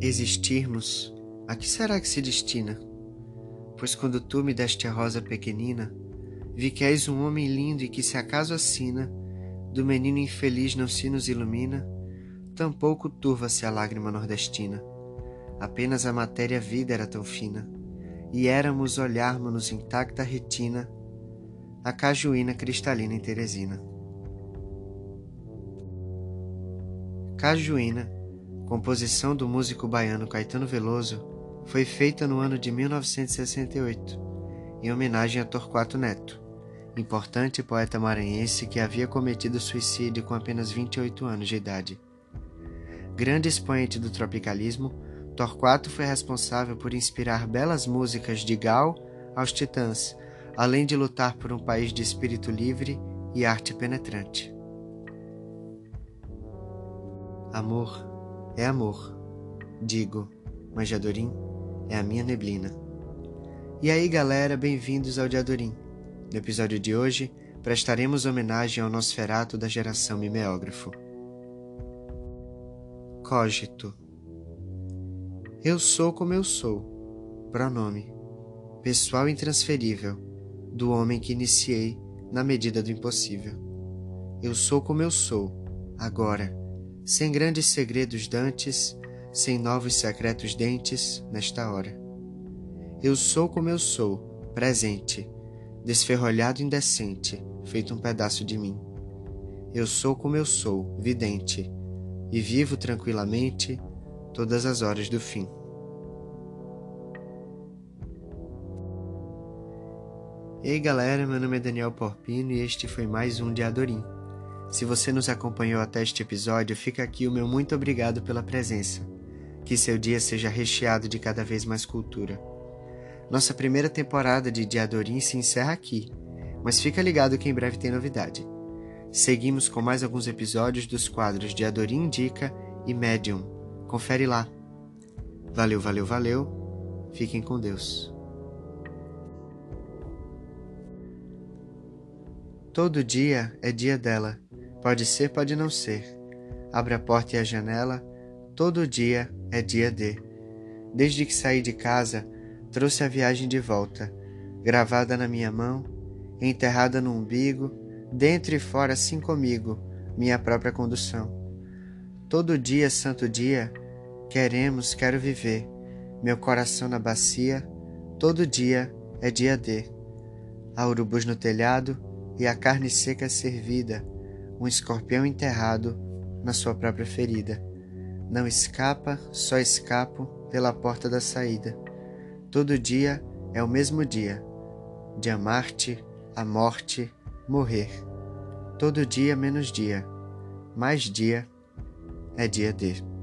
Existirmos, a que será que se destina? Pois quando tu me deste a rosa pequenina, vi que és um homem lindo e que se acaso assina, do menino infeliz não se nos ilumina, tampouco turva-se a lágrima nordestina. Apenas a matéria vida era tão fina, e éramos olharmos-nos intacta retina, a cajuína cristalina em Teresina. Cajuína, composição do músico baiano Caetano Veloso, foi feita no ano de 1968, em homenagem a Torquato Neto, importante poeta maranhense que havia cometido suicídio com apenas 28 anos de idade. Grande expoente do tropicalismo, Torquato foi responsável por inspirar belas músicas de Gal aos Titãs, além de lutar por um país de espírito livre e arte penetrante. Amor é amor, digo, mas Jadorim é a minha neblina. E aí, galera, bem-vindos ao Diadorim. No episódio de hoje, prestaremos homenagem ao Nosferato da geração mimeógrafo. Cogito. Eu sou como eu sou. Pronome. Pessoal intransferível. Do homem que iniciei na medida do impossível. Eu sou como eu sou, agora sem grandes segredos dantes, sem novos secretos dentes, nesta hora. Eu sou como eu sou, presente, desferrolhado indecente, feito um pedaço de mim. Eu sou como eu sou, vidente, e vivo tranquilamente todas as horas do fim. Ei galera, meu nome é Daniel Porpino e este foi mais um de Adorim. Se você nos acompanhou até este episódio, fica aqui o meu muito obrigado pela presença. Que seu dia seja recheado de cada vez mais cultura. Nossa primeira temporada de Diadorim se encerra aqui, mas fica ligado que em breve tem novidade. Seguimos com mais alguns episódios dos quadros Diadorim Indica e Medium. Confere lá. Valeu, valeu, valeu. Fiquem com Deus. Todo dia é dia dela Pode ser, pode não ser. Abre a porta e a janela, todo dia é dia de. Desde que saí de casa, trouxe a viagem de volta, gravada na minha mão, enterrada no umbigo, dentro e fora assim comigo, minha própria condução. Todo dia, santo dia, queremos, quero viver, meu coração na bacia, todo dia é dia de. Há urubus no telhado e a carne seca servida, um escorpião enterrado na sua própria ferida. Não escapa, só escapo pela porta da saída. Todo dia é o mesmo dia, de amar-te, a morte, morrer. Todo dia menos dia, mais dia é dia de.